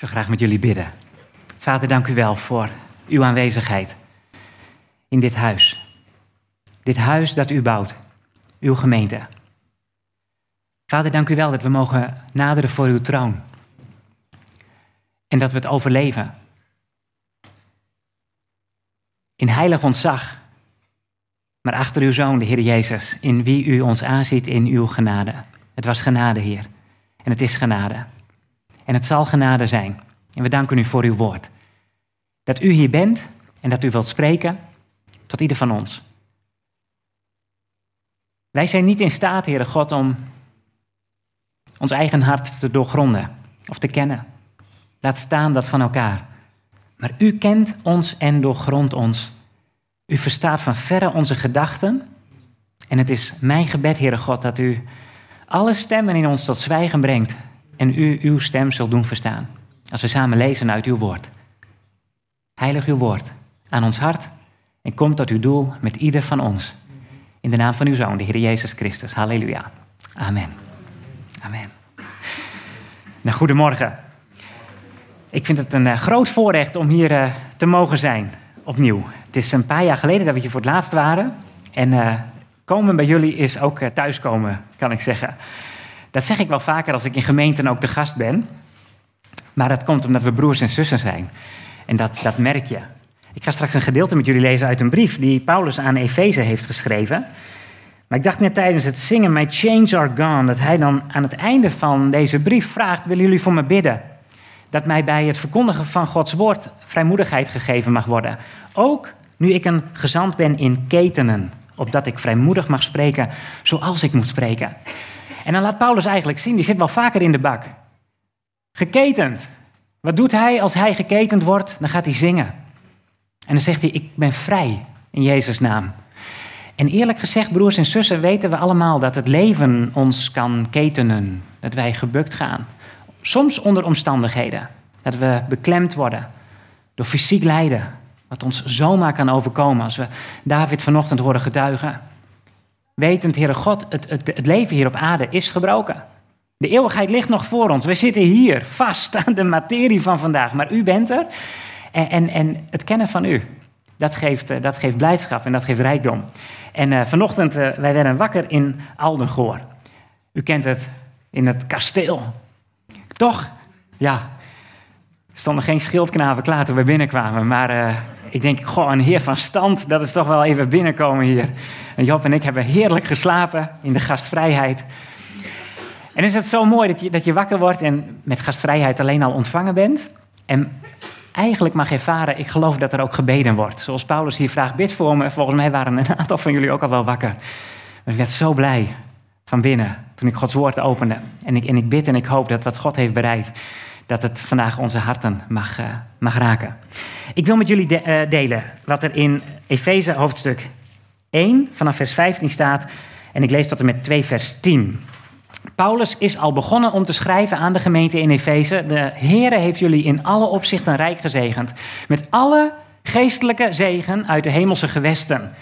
zou graag met jullie bidden. Vader, dank u wel voor uw aanwezigheid in dit huis. Dit huis dat u bouwt, uw gemeente. Vader, dank u wel dat we mogen naderen voor uw troon. En dat we het overleven. In heilig ontzag. Maar achter uw zoon, de Heer Jezus, in wie u ons aanziet in uw genade. Het was genade, Heer. En het is genade. En het zal genade zijn. En we danken u voor uw woord. Dat u hier bent en dat u wilt spreken tot ieder van ons. Wij zijn niet in staat, Heere God, om ons eigen hart te doorgronden of te kennen. Laat staan dat van elkaar. Maar u kent ons en doorgrondt ons. U verstaat van verre onze gedachten. En het is mijn gebed, Heere God, dat u alle stemmen in ons tot zwijgen brengt en u uw stem zult doen verstaan. Als we samen lezen uit uw woord. Heilig uw woord aan ons hart en kom tot uw doel met ieder van ons. In de naam van uw Zoon, de Heer Jezus Christus. Halleluja. Amen. Amen. Nou, goedemorgen. Ik vind het een uh, groot voorrecht om hier uh, te mogen zijn, opnieuw. Het is een paar jaar geleden dat we hier voor het laatst waren. En uh, komen bij jullie is ook thuiskomen, kan ik zeggen. Dat zeg ik wel vaker als ik in gemeenten ook de gast ben. Maar dat komt omdat we broers en zussen zijn. En dat, dat merk je. Ik ga straks een gedeelte met jullie lezen uit een brief die Paulus aan Efeze heeft geschreven. Maar ik dacht net tijdens het zingen, My change are gone, dat hij dan aan het einde van deze brief vraagt, willen jullie voor me bidden? Dat mij bij het verkondigen van Gods woord vrijmoedigheid gegeven mag worden. Ook nu ik een gezant ben in ketenen, opdat ik vrijmoedig mag spreken zoals ik moet spreken. En dan laat Paulus eigenlijk zien, die zit wel vaker in de bak. Geketend. Wat doet hij als hij geketend wordt? Dan gaat hij zingen. En dan zegt hij, ik ben vrij in Jezus' naam. En eerlijk gezegd, broers en zussen, weten we allemaal dat het leven ons kan ketenen. Dat wij gebukt gaan. Soms onder omstandigheden. Dat we beklemd worden door fysiek lijden. Wat ons zomaar kan overkomen als we David vanochtend horen getuigen. Wetend, Heere God, het, het, het leven hier op aarde is gebroken. De eeuwigheid ligt nog voor ons. We zitten hier vast aan de materie van vandaag. Maar u bent er. En, en, en het kennen van u, dat geeft, eh, dat geeft blijdschap en dat geeft rijkdom. En uh, vanochtend, uh, wij werden wakker in Aldengoor. U kent het, in het kasteel. Toch? Ja. Er stonden geen schildknaven klaar toen we binnenkwamen. Maar ik denk, goh, een heer van stand, dat is toch wel even binnenkomen hier. En Job en ik hebben heerlijk geslapen in de gastvrijheid. En is het zo mooi dat je, dat je wakker wordt en met gastvrijheid alleen al ontvangen bent. En eigenlijk mag ervaren, ik geloof dat er ook gebeden wordt. Zoals Paulus hier vraagt, bid voor me. Volgens mij waren een aantal van jullie ook al wel wakker. Maar ik werd zo blij van binnen toen ik Gods woord opende. En ik, en ik bid en ik hoop dat wat God heeft bereid, dat het vandaag onze harten mag, uh, mag raken. Ik wil met jullie de, uh, delen wat er in Efeze hoofdstuk 1 vanaf vers 15 staat. En ik lees tot en met 2 vers 10. Paulus is al begonnen om te schrijven aan de gemeente in Efeze. De Heere heeft jullie in alle opzichten rijk gezegend. Met alle geestelijke zegen uit de hemelse gewesten.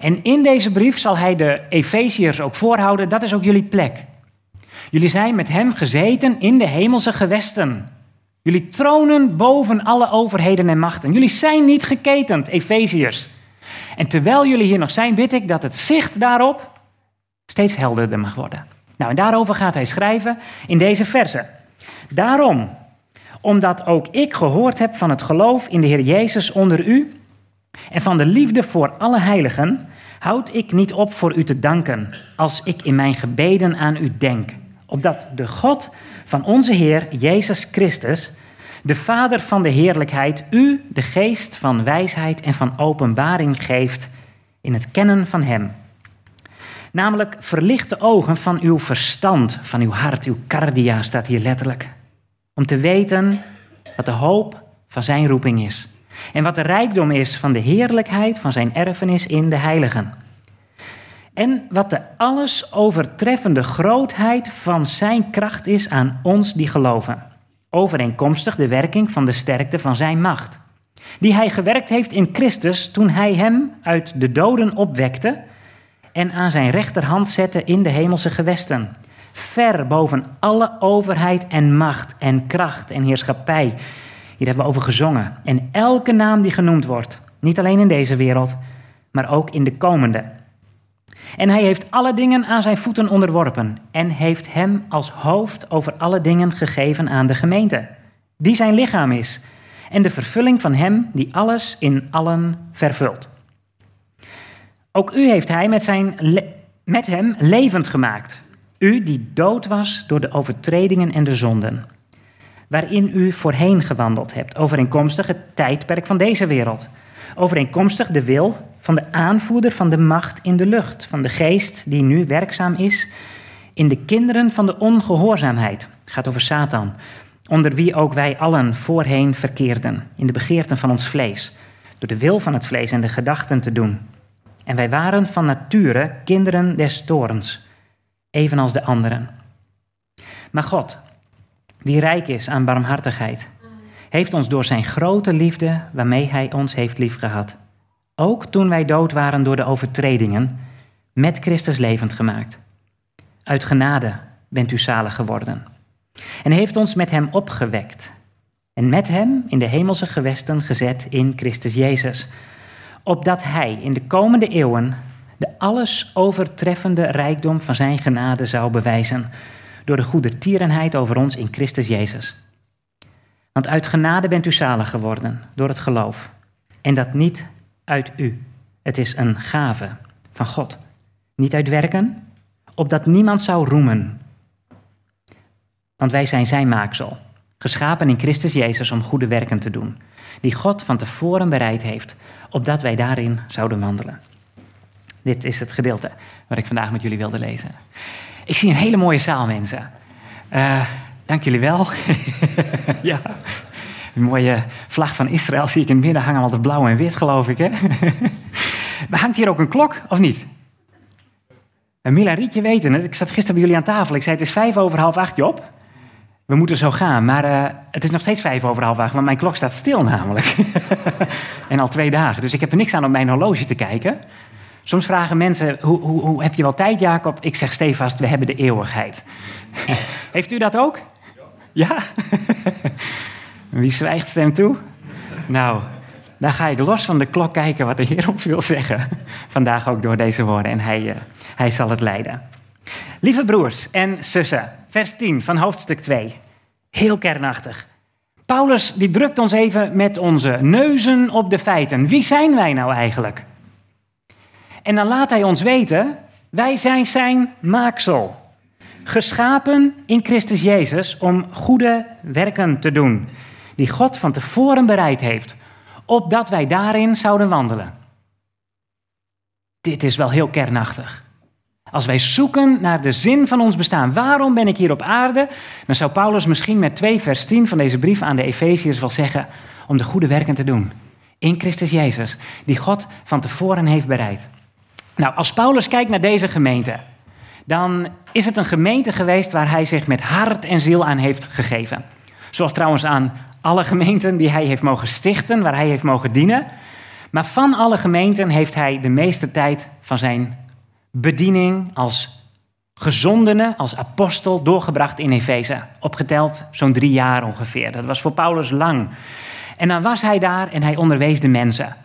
En in deze brief zal hij de Efeziërs ook voorhouden, dat is ook jullie plek. Jullie zijn met hem gezeten in de hemelse gewesten. Jullie tronen boven alle overheden en machten. Jullie zijn niet geketend, Efeziërs. En terwijl jullie hier nog zijn, bid ik dat het zicht daarop steeds helderder mag worden. Nou, en daarover gaat hij schrijven in deze verse. Daarom, omdat ook ik gehoord heb van het geloof in de Heer Jezus onder u en van de liefde voor alle heiligen, houd ik niet op voor u te danken als ik in mijn gebeden aan u denk. Opdat de God van onze Heer Jezus Christus, de Vader van de heerlijkheid, u de geest van wijsheid en van openbaring geeft in het kennen van Hem Namelijk verlicht de ogen van uw verstand, van uw hart, uw cardia staat hier letterlijk. Om te weten wat de hoop van zijn roeping is. En wat de rijkdom is van de heerlijkheid van zijn erfenis in de heiligen. En wat de alles overtreffende grootheid van zijn kracht is aan ons die geloven. Overeenkomstig de werking van de sterkte van zijn macht. Die hij gewerkt heeft in Christus toen hij hem uit de doden opwekte en aan zijn rechterhand zette in de hemelse gewesten. ver boven alle overheid en macht en kracht en heerschappij. Hier hebben we over gezongen. En elke naam die genoemd wordt, niet alleen in deze wereld, maar ook in de komende. En hij heeft alle dingen aan zijn voeten onderworpen en heeft hem als hoofd over alle dingen gegeven aan de gemeente, die zijn lichaam is, en de vervulling van hem die alles in allen vervult. Ook u heeft hij met, zijn met hem levend gemaakt, u die dood was door de overtredingen en de zonden, waarin u voorheen gewandeld hebt, overeenkomstig het tijdperk van deze wereld overeenkomstig de wil van de aanvoerder van de macht in de lucht, van de geest die nu werkzaam is in de kinderen van de ongehoorzaamheid. Het gaat over Satan, onder wie ook wij allen voorheen verkeerden, in de begeerten van ons vlees, door de wil van het vlees en de gedachten te doen. En wij waren van nature kinderen des torens, evenals de anderen. Maar God, die rijk is aan barmhartigheid, heeft ons door zijn grote liefde, waarmee hij ons heeft liefgehad, ook toen wij dood waren door de overtredingen, met Christus levend gemaakt. Uit genade bent u zalig geworden. En heeft ons met hem opgewekt. En met hem in de hemelse gewesten gezet in Christus Jezus. Opdat hij in de komende eeuwen de alles overtreffende rijkdom van zijn genade zou bewijzen. Door de goede tierenheid over ons in Christus Jezus. Want uit genade bent u zalig geworden door het geloof. En dat niet uit u. Het is een gave van God. Niet uit werken, opdat niemand zou roemen. Want wij zijn zijn maaksel, geschapen in Christus Jezus om goede werken te doen, die God van tevoren bereid heeft, opdat wij daarin zouden wandelen. Dit is het gedeelte wat ik vandaag met jullie wilde lezen. Ik zie een hele mooie zaal, mensen. Uh, Dank jullie wel. ja, een mooie vlag van Israël zie ik in het midden hangen, altijd blauw en wit, geloof ik. Hè? hangt hier ook een klok, of niet? En Mila Rietje weten het. Ik zat gisteren bij jullie aan tafel. Ik zei, het is vijf over half acht, Job. We moeten zo gaan. Maar uh, het is nog steeds vijf over half acht, want mijn klok staat stil namelijk. en al twee dagen. Dus ik heb er niks aan om mijn horloge te kijken. Soms vragen mensen, hoe, hoe, hoe heb je wel tijd, Jacob? Ik zeg stevast, we hebben de eeuwigheid. Heeft u dat ook? Ja? Wie zwijgt stem toe? Nou, dan ga ik los van de klok kijken wat de Heer ons wil zeggen. Vandaag ook door deze woorden en hij, uh, hij zal het leiden. Lieve broers en zussen, vers 10 van hoofdstuk 2. Heel kernachtig. Paulus die drukt ons even met onze neuzen op de feiten. Wie zijn wij nou eigenlijk? En dan laat hij ons weten, wij zijn zijn maaksel. Geschapen in Christus Jezus om goede werken te doen, die God van tevoren bereid heeft, opdat wij daarin zouden wandelen. Dit is wel heel kernachtig. Als wij zoeken naar de zin van ons bestaan, waarom ben ik hier op aarde? Dan zou Paulus misschien met 2 vers 10 van deze brief aan de Efeziërs wel zeggen, om de goede werken te doen. In Christus Jezus, die God van tevoren heeft bereid. Nou, als Paulus kijkt naar deze gemeente, dan is het een gemeente geweest waar hij zich met hart en ziel aan heeft gegeven. Zoals trouwens aan alle gemeenten die hij heeft mogen stichten, waar hij heeft mogen dienen. Maar van alle gemeenten heeft hij de meeste tijd van zijn bediening als gezondene, als apostel, doorgebracht in Efeze. Opgeteld zo'n drie jaar ongeveer. Dat was voor Paulus lang. En dan was hij daar en hij onderwees de mensen.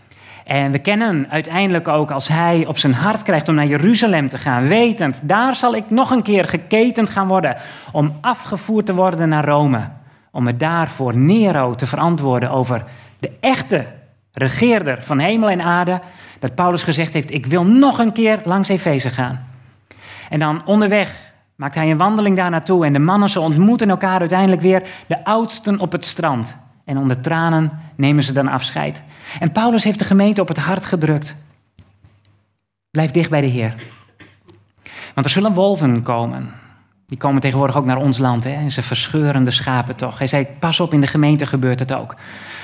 En we kennen uiteindelijk ook als hij op zijn hart krijgt om naar Jeruzalem te gaan, wetend, daar zal ik nog een keer geketend gaan worden om afgevoerd te worden naar Rome. Om me daar voor Nero te verantwoorden over de echte regeerder van hemel en aarde. Dat Paulus gezegd heeft, ik wil nog een keer langs Efeze gaan. En dan onderweg maakt hij een wandeling daar naartoe en de mannen ze ontmoeten elkaar uiteindelijk weer, de oudsten op het strand. En onder tranen nemen ze dan afscheid. En Paulus heeft de gemeente op het hart gedrukt. Blijf dicht bij de Heer. Want er zullen wolven komen. Die komen tegenwoordig ook naar ons land. Hè? En ze verscheuren de schapen toch. Hij zei, pas op, in de gemeente gebeurt het ook.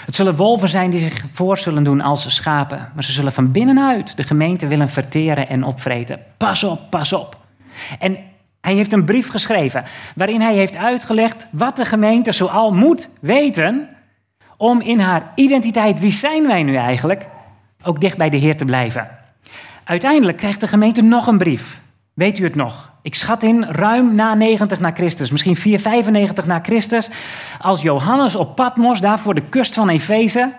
Het zullen wolven zijn die zich voor zullen doen als schapen. Maar ze zullen van binnenuit de gemeente willen verteren en opvreten. Pas op, pas op. En hij heeft een brief geschreven waarin hij heeft uitgelegd wat de gemeente zoal moet weten om in haar identiteit, wie zijn wij nu eigenlijk, ook dicht bij de Heer te blijven. Uiteindelijk krijgt de gemeente nog een brief. Weet u het nog? Ik schat in ruim na 90 na Christus, misschien 495 na Christus, als Johannes op Patmos, daar voor de kust van Efeze,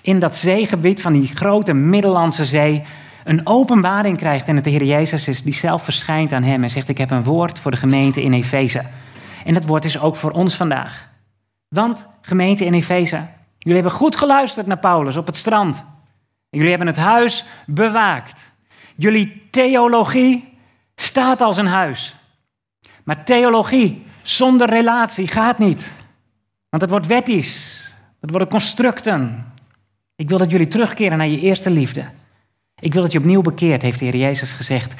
in dat zeegebied van die grote Middellandse Zee, een openbaring krijgt en het de Heer Jezus is die zelf verschijnt aan hem en zegt: Ik heb een woord voor de gemeente in Efeze. En dat woord is ook voor ons vandaag. Want gemeente in Efeze, jullie hebben goed geluisterd naar Paulus op het strand. Jullie hebben het huis bewaakt. Jullie theologie staat als een huis. Maar theologie zonder relatie gaat niet. Want het wordt wettisch. Het worden constructen. Ik wil dat jullie terugkeren naar je eerste liefde. Ik wil dat je opnieuw bekeert, heeft de Heer Jezus gezegd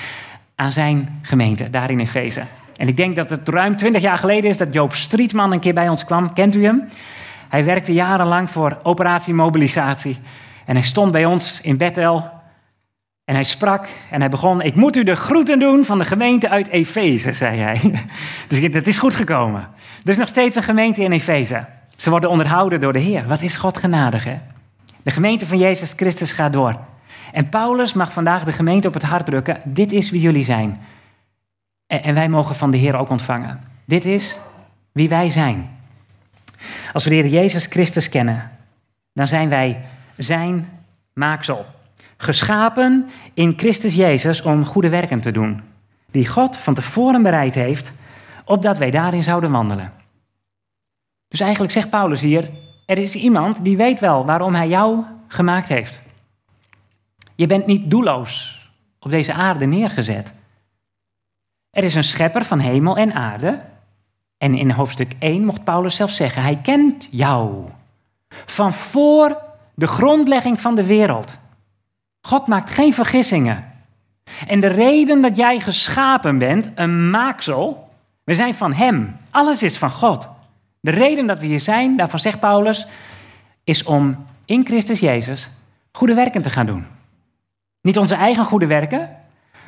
aan zijn gemeente, daar in Efeze. En ik denk dat het ruim twintig jaar geleden is dat Joop Strietman een keer bij ons kwam. Kent u hem? Hij werkte jarenlang voor Operatie Mobilisatie. En hij stond bij ons in Bethel. En hij sprak en hij begon: Ik moet u de groeten doen van de gemeente uit Efeze, zei hij. Dus het is goed gekomen. Er is nog steeds een gemeente in Efeze. Ze worden onderhouden door de Heer. Wat is God genadig, hè? De gemeente van Jezus Christus gaat door. En Paulus mag vandaag de gemeente op het hart drukken: Dit is wie jullie zijn. En wij mogen van de Heer ook ontvangen. Dit is wie wij zijn. Als we de Heer Jezus Christus kennen, dan zijn wij zijn maaksel. Geschapen in Christus Jezus om goede werken te doen. Die God van tevoren bereid heeft, opdat wij daarin zouden wandelen. Dus eigenlijk zegt Paulus hier, er is iemand die weet wel waarom hij jou gemaakt heeft. Je bent niet doelloos op deze aarde neergezet. Er is een schepper van hemel en aarde. En in hoofdstuk 1 mocht Paulus zelf zeggen, hij kent jou. Van voor de grondlegging van de wereld. God maakt geen vergissingen. En de reden dat jij geschapen bent, een maaksel, we zijn van Hem. Alles is van God. De reden dat we hier zijn, daarvan zegt Paulus, is om in Christus Jezus goede werken te gaan doen. Niet onze eigen goede werken,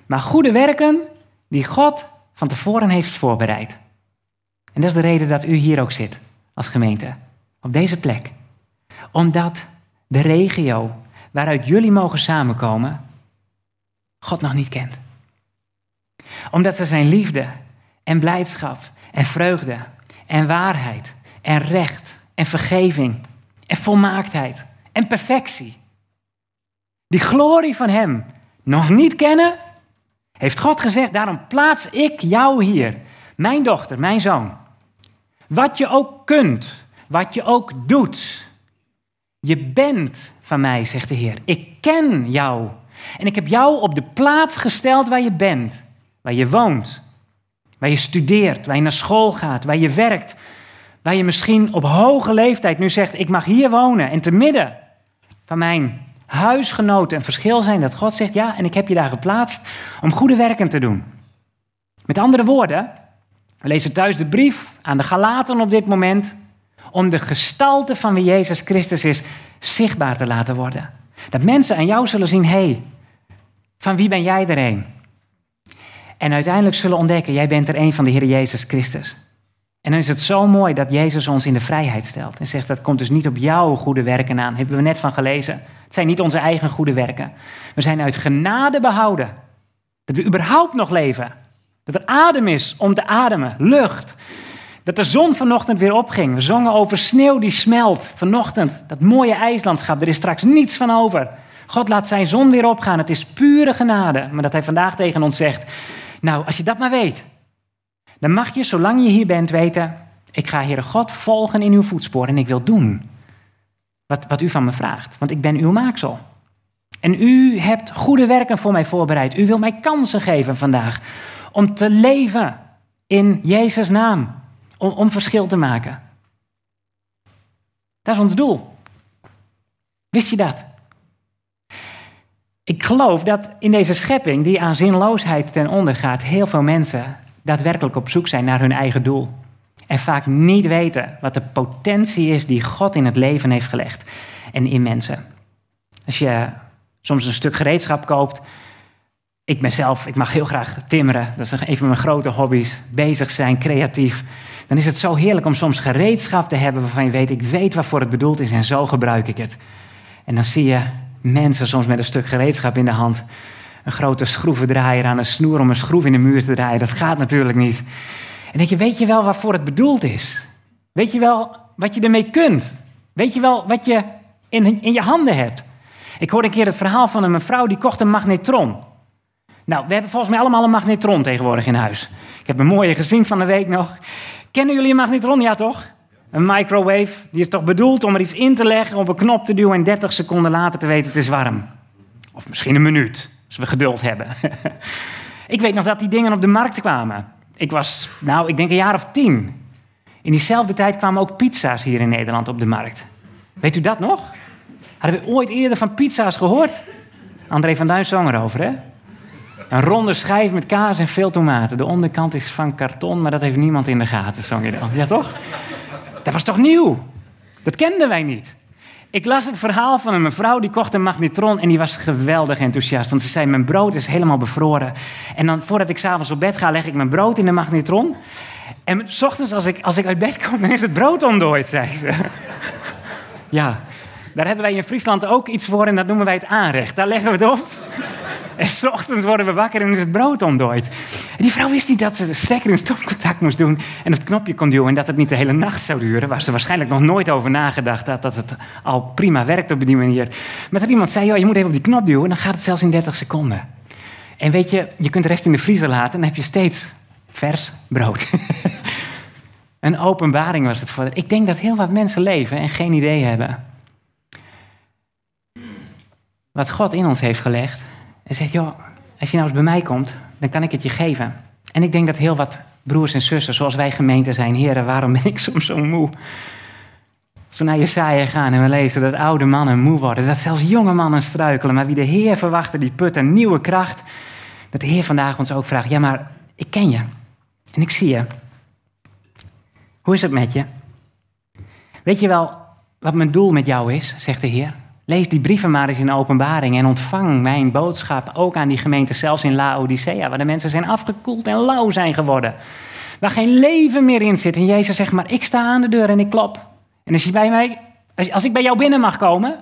maar goede werken die God van tevoren heeft voorbereid. En dat is de reden dat u hier ook zit als gemeente, op deze plek. Omdat de regio waaruit jullie mogen samenkomen, God nog niet kent. Omdat ze zijn liefde en blijdschap en vreugde en waarheid en recht en vergeving en volmaaktheid en perfectie. Die glorie van Hem nog niet kennen, heeft God gezegd, daarom plaats ik jou hier, mijn dochter, mijn zoon. Wat je ook kunt, wat je ook doet, je bent van mij, zegt de Heer. Ik ken jou. En ik heb jou op de plaats gesteld waar je bent, waar je woont, waar je studeert, waar je naar school gaat, waar je werkt, waar je misschien op hoge leeftijd nu zegt: Ik mag hier wonen. En te midden van mijn huisgenoten een verschil zijn dat God zegt: Ja, en ik heb je daar geplaatst om goede werken te doen. Met andere woorden, we lezen thuis de brief aan de Galaten op dit moment om de gestalte van wie Jezus Christus is zichtbaar te laten worden. Dat mensen aan jou zullen zien, hey, van wie ben jij er een? En uiteindelijk zullen ontdekken, jij bent er een van de Heer Jezus Christus. En dan is het zo mooi dat Jezus ons in de vrijheid stelt. En zegt, dat komt dus niet op jouw goede werken aan. Hebben we net van gelezen. Het zijn niet onze eigen goede werken. We zijn uit genade behouden. Dat we überhaupt nog leven. Dat er adem is om te ademen, lucht. Dat de zon vanochtend weer opging. We zongen over sneeuw die smelt. Vanochtend, dat mooie ijslandschap. Er is straks niets van over. God laat zijn zon weer opgaan. Het is pure genade. Maar dat hij vandaag tegen ons zegt. Nou, als je dat maar weet. Dan mag je, zolang je hier bent, weten. Ik ga Heere God volgen in uw voetsporen. En ik wil doen wat, wat u van me vraagt. Want ik ben uw maaksel. En u hebt goede werken voor mij voorbereid. U wil mij kansen geven vandaag. Om te leven in Jezus' naam om, verschil te maken. Dat is ons doel. Wist je dat? Ik geloof dat in deze schepping die aan zinloosheid ten onder gaat, heel veel mensen daadwerkelijk op zoek zijn naar hun eigen doel. En vaak niet weten wat de potentie is die God in het leven heeft gelegd en in mensen. Als je soms een stuk gereedschap koopt. Ik ben zelf, ik mag heel graag timmeren. Dat is een van mijn grote hobby's. Bezig zijn, creatief dan is het zo heerlijk om soms gereedschap te hebben waarvan je weet, ik weet waarvoor het bedoeld is en zo gebruik ik het. En dan zie je mensen soms met een stuk gereedschap in de hand een grote schroevendraaier aan een snoer om een schroef in de muur te draaien. Dat gaat natuurlijk niet. En denk je, weet je wel waarvoor het bedoeld is? Weet je wel wat je ermee kunt? Weet je wel wat je in, in je handen hebt? Ik hoorde een keer het verhaal van een mevrouw die kocht een magnetron. Nou, we hebben volgens mij allemaal een magnetron tegenwoordig in huis. Ik heb een mooie gezien van de week nog. Kennen jullie een magnetron? Ja, toch? Een microwave, die is toch bedoeld om er iets in te leggen, op een knop te duwen en 30 seconden later te weten het is warm. Of misschien een minuut, als we geduld hebben. ik weet nog dat die dingen op de markt kwamen. Ik was, nou, ik denk een jaar of tien. In diezelfde tijd kwamen ook pizza's hier in Nederland op de markt. Weet u dat nog? Hadden we ooit eerder van pizza's gehoord? André van Duin zong erover, hè? Een ronde schijf met kaas en veel tomaten. De onderkant is van karton, maar dat heeft niemand in de gaten, zong je dan. Ja, toch? Dat was toch nieuw? Dat kenden wij niet. Ik las het verhaal van een mevrouw die kocht een magnetron en die was geweldig enthousiast. Want ze zei, mijn brood is helemaal bevroren. En dan voordat ik s'avonds op bed ga, leg ik mijn brood in de magnetron. En s ochtends als ik, als ik uit bed kom, dan is het brood ontdooid, zei ze. ja, daar hebben wij in Friesland ook iets voor en dat noemen wij het aanrecht. Daar leggen we het op. En s ochtends worden we wakker en is het brood ontdooid. En die vrouw wist niet dat ze de stekker in stopcontact moest doen en het knopje kon duwen en dat het niet de hele nacht zou duren. Waar ze waarschijnlijk nog nooit over nagedacht had dat het al prima werkt op die manier. Maar dat iemand zei, joh, je moet even op die knop duwen en dan gaat het zelfs in 30 seconden. En weet je, je kunt de rest in de vriezer laten en dan heb je steeds vers brood. Een openbaring was het voor. Ik denk dat heel wat mensen leven en geen idee hebben. Wat God in ons heeft gelegd. En zegt, joh, als je nou eens bij mij komt, dan kan ik het je geven. En ik denk dat heel wat broers en zussen, zoals wij gemeente zijn, heren, waarom ben ik soms zo moe? Als we naar Jesaja gaan en we lezen dat oude mannen moe worden, dat zelfs jonge mannen struikelen, maar wie de Heer verwachten, die put een nieuwe kracht. Dat de Heer vandaag ons ook vraagt, ja maar ik ken je en ik zie je. Hoe is het met je? Weet je wel wat mijn doel met jou is, zegt de Heer? Lees die brieven maar eens in openbaring en ontvang mijn boodschap ook aan die gemeente, zelfs in Laodicea, waar de mensen zijn afgekoeld en lauw zijn geworden. Waar geen leven meer in zit. En Jezus zegt maar, ik sta aan de deur en ik klop. En als, je bij mij, als, als ik bij jou binnen mag komen,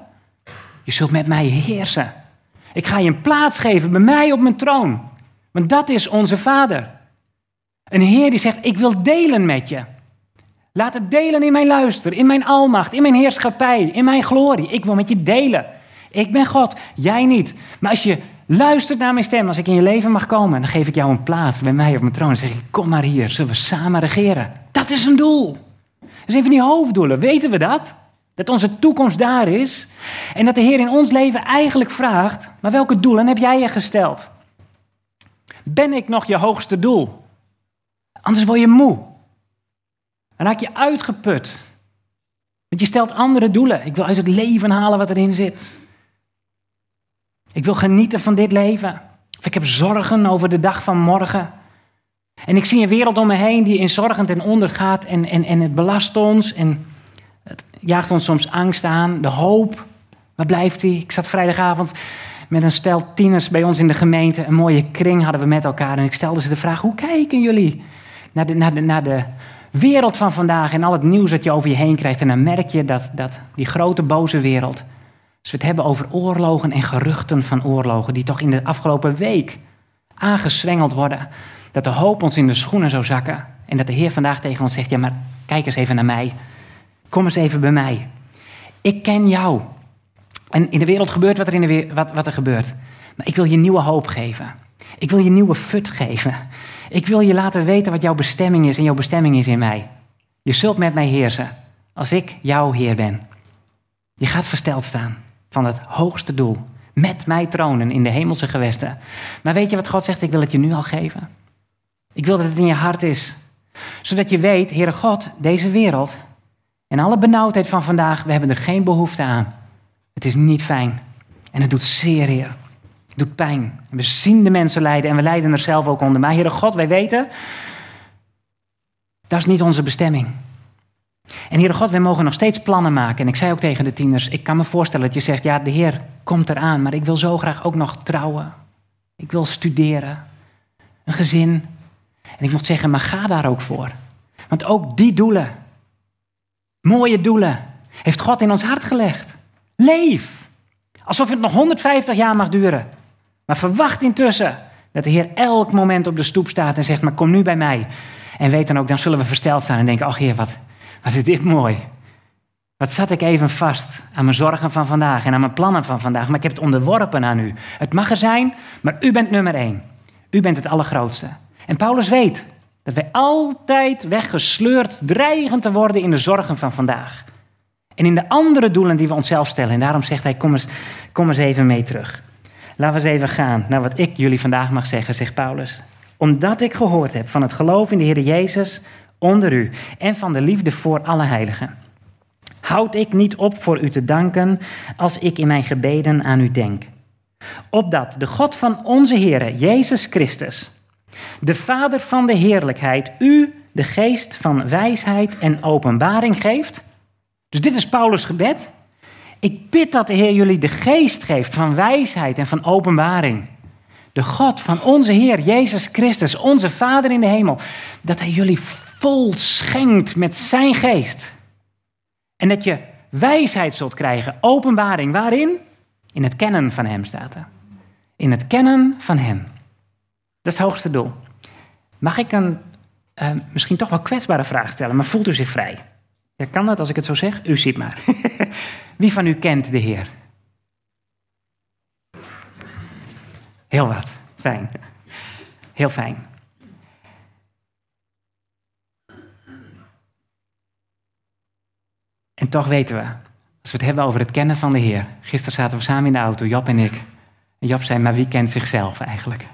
je zult met mij heersen. Ik ga je een plaats geven bij mij op mijn troon. Want dat is onze Vader. Een Heer die zegt, ik wil delen met je. Laat het delen in mijn luister, in mijn almacht, in mijn heerschappij, in mijn glorie. Ik wil met je delen. Ik ben God, jij niet. Maar als je luistert naar mijn stem, als ik in je leven mag komen, dan geef ik jou een plaats bij mij op mijn troon. Dan zeg ik, kom maar hier, zullen we samen regeren. Dat is een doel. Dat is een van die hoofddoelen, weten we dat? Dat onze toekomst daar is. En dat de Heer in ons leven eigenlijk vraagt, maar welke doelen heb jij je gesteld? Ben ik nog je hoogste doel? Anders word je moe. Raak je uitgeput. Want je stelt andere doelen. Ik wil uit het leven halen wat erin zit. Ik wil genieten van dit leven. Of ik heb zorgen over de dag van morgen. En ik zie een wereld om me heen die in zorgen ten onder gaat. En, en, en het belast ons. En het jaagt ons soms angst aan. De hoop. Waar blijft die? Ik zat vrijdagavond met een stel tieners bij ons in de gemeente. Een mooie kring hadden we met elkaar. En ik stelde ze de vraag: hoe kijken jullie naar de, naar de, naar de wereld van vandaag en al het nieuws dat je over je heen krijgt. En dan merk je dat, dat die grote boze wereld. Als we het hebben over oorlogen en geruchten van oorlogen, die toch in de afgelopen week aangeswengeld worden. Dat de hoop ons in de schoenen zou zakken. En dat de Heer vandaag tegen ons zegt: Ja, maar kijk eens even naar mij. Kom eens even bij mij. Ik ken jou. En in de wereld gebeurt wat er, in de wat, wat er gebeurt. Maar ik wil je nieuwe hoop geven. Ik wil je nieuwe fut geven. Ik wil je laten weten wat jouw bestemming is en jouw bestemming is in mij. Je zult met mij heersen als ik jouw Heer ben. Je gaat versteld staan van het hoogste doel. Met mij tronen in de hemelse gewesten. Maar weet je wat God zegt? Ik wil het je nu al geven. Ik wil dat het in je hart is. Zodat je weet, Heere God, deze wereld en alle benauwdheid van vandaag, we hebben er geen behoefte aan. Het is niet fijn. En het doet zeer, Heer. Doet pijn. We zien de mensen lijden en we lijden er zelf ook onder. Maar Heere God, wij weten, dat is niet onze bestemming. En Heere God, wij mogen nog steeds plannen maken. En ik zei ook tegen de tieners, ik kan me voorstellen dat je zegt, ja, de Heer komt eraan, maar ik wil zo graag ook nog trouwen. Ik wil studeren, een gezin. En ik mocht zeggen, maar ga daar ook voor. Want ook die doelen, mooie doelen, heeft God in ons hart gelegd. Leef. Alsof het nog 150 jaar mag duren. Maar verwacht intussen dat de Heer elk moment op de stoep staat en zegt, maar kom nu bij mij. En weet dan ook, dan zullen we versteld staan en denken, ach Heer, wat, wat is dit mooi. Wat zat ik even vast aan mijn zorgen van vandaag en aan mijn plannen van vandaag, maar ik heb het onderworpen aan u. Het mag er zijn, maar u bent nummer één. U bent het allergrootste. En Paulus weet dat wij altijd weggesleurd dreigen te worden in de zorgen van vandaag. En in de andere doelen die we onszelf stellen. En daarom zegt hij, kom eens, kom eens even mee terug. Laten we eens even gaan naar wat ik jullie vandaag mag zeggen, zegt Paulus. Omdat ik gehoord heb van het geloof in de Heer Jezus onder u en van de liefde voor alle heiligen. Houd ik niet op voor u te danken als ik in mijn gebeden aan u denk. Opdat de God van onze Heer Jezus Christus, de Vader van de heerlijkheid, u de geest van wijsheid en openbaring geeft. Dus dit is Paulus' gebed. Ik bid dat de Heer jullie de geest geeft van wijsheid en van openbaring. De God van onze Heer Jezus Christus, onze Vader in de hemel, dat Hij jullie vol schenkt met Zijn geest. En dat je wijsheid zult krijgen, openbaring. Waarin? In het kennen van Hem staat. In het kennen van Hem. Dat is het hoogste doel. Mag ik een uh, misschien toch wel kwetsbare vraag stellen, maar voelt u zich vrij? Kan dat als ik het zo zeg? U ziet maar. Wie van u kent de Heer? Heel wat. Fijn. Heel fijn. En toch weten we, als we het hebben over het kennen van de Heer. Gisteren zaten we samen in de auto, Jap en ik. En Jap zei, maar wie kent zichzelf eigenlijk?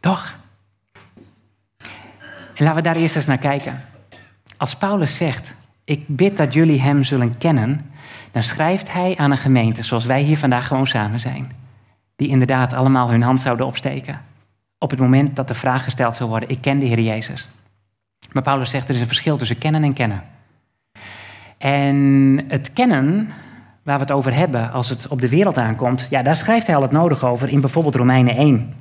Toch? En laten we daar eerst eens naar kijken. Als Paulus zegt, ik bid dat jullie hem zullen kennen, dan schrijft hij aan een gemeente zoals wij hier vandaag gewoon samen zijn. Die inderdaad allemaal hun hand zouden opsteken. Op het moment dat de vraag gesteld zou worden, ik ken de Heer Jezus. Maar Paulus zegt, er is een verschil tussen kennen en kennen. En het kennen, waar we het over hebben als het op de wereld aankomt, ja, daar schrijft hij al het nodig over in bijvoorbeeld Romeinen 1.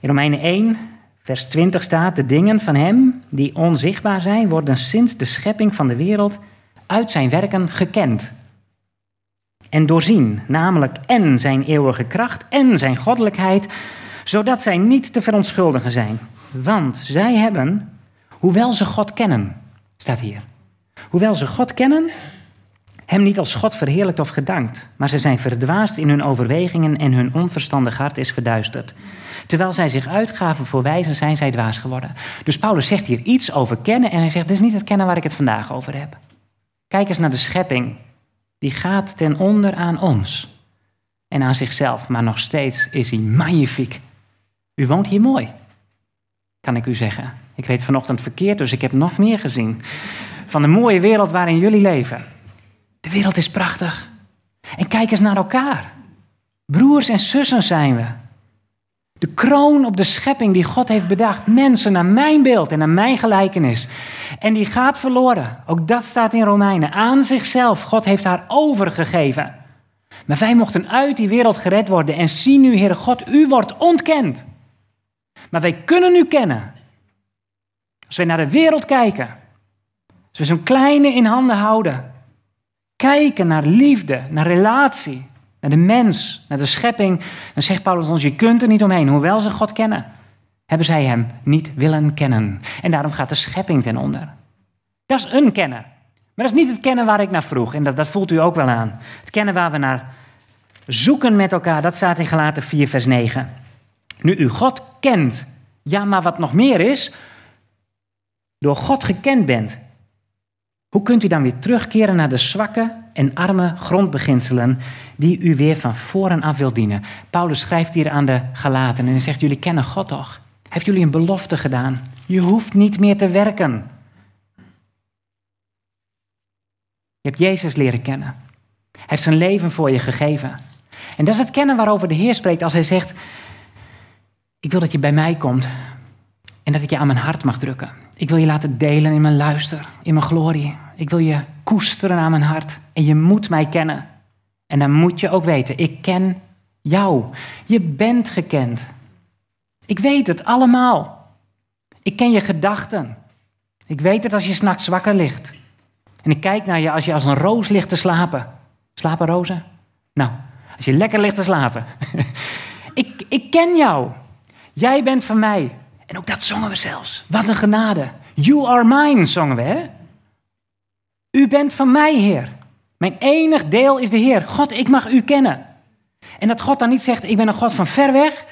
In Romeinen 1, vers 20 staat, de dingen van hem die onzichtbaar zijn, worden sinds de schepping van de wereld uit zijn werken gekend. En doorzien, namelijk en zijn eeuwige kracht en zijn goddelijkheid, zodat zij niet te verontschuldigen zijn. Want zij hebben, hoewel ze God kennen, staat hier, Hoewel ze God kennen, hem niet als God verheerlijkt of gedankt, maar ze zijn verdwaasd in hun overwegingen en hun onverstandig hart is verduisterd. Terwijl zij zich uitgaven voor wijzen, zijn zij dwaas geworden. Dus Paulus zegt hier iets over kennen en hij zegt, dit is niet het kennen waar ik het vandaag over heb. Kijk eens naar de schepping. Die gaat ten onder aan ons en aan zichzelf, maar nog steeds is hij magnifiek. U woont hier mooi, kan ik u zeggen. Ik weet vanochtend verkeerd, dus ik heb nog meer gezien van de mooie wereld waarin jullie leven. De wereld is prachtig. En kijk eens naar elkaar. Broers en zussen zijn we. De kroon op de schepping die God heeft bedacht. Mensen naar mijn beeld en naar mijn gelijkenis. En die gaat verloren. Ook dat staat in Romeinen. Aan zichzelf. God heeft haar overgegeven. Maar wij mochten uit die wereld gered worden. En zien nu, Heere God, u wordt ontkend. Maar wij kunnen u kennen. Als wij naar de wereld kijken, als we zo'n kleine in handen houden, kijken naar liefde, naar relatie, naar de mens, naar de schepping, dan zegt Paulus ons, je kunt er niet omheen. Hoewel ze God kennen, hebben zij hem niet willen kennen. En daarom gaat de schepping ten onder. Dat is een kennen. Maar dat is niet het kennen waar ik naar vroeg. En dat, dat voelt u ook wel aan. Het kennen waar we naar zoeken met elkaar, dat staat in Galaten 4, vers 9. Nu u God kent, ja, maar wat nog meer is, door God gekend bent, hoe kunt u dan weer terugkeren naar de zwakke en arme grondbeginselen die u weer van voren af wilt dienen? Paulus schrijft hier aan de Galaten en zegt, jullie kennen God toch? Heeft jullie een belofte gedaan. Je hoeft niet meer te werken. Je hebt Jezus leren kennen. Hij heeft zijn leven voor je gegeven. En dat is het kennen waarover de Heer spreekt als hij zegt, ik wil dat je bij mij komt en dat ik je aan mijn hart mag drukken. Ik wil je laten delen in mijn luister, in mijn glorie. Ik wil je koesteren aan mijn hart. En je moet mij kennen. En dan moet je ook weten, ik ken jou. Je bent gekend. Ik weet het allemaal. Ik ken je gedachten. Ik weet het als je s'nachts wakker ligt. En ik kijk naar je als je als een roos ligt te slapen. Slapen rozen? Nou, als je lekker ligt te slapen. Ik, ik ken jou. Jij bent van mij. En ook dat zongen we zelfs. Wat een genade. You are mine, zongen we, hè? U bent van mij, Heer. Mijn enig deel is de Heer. God, ik mag u kennen. En dat God dan niet zegt, ik ben een God van ver weg,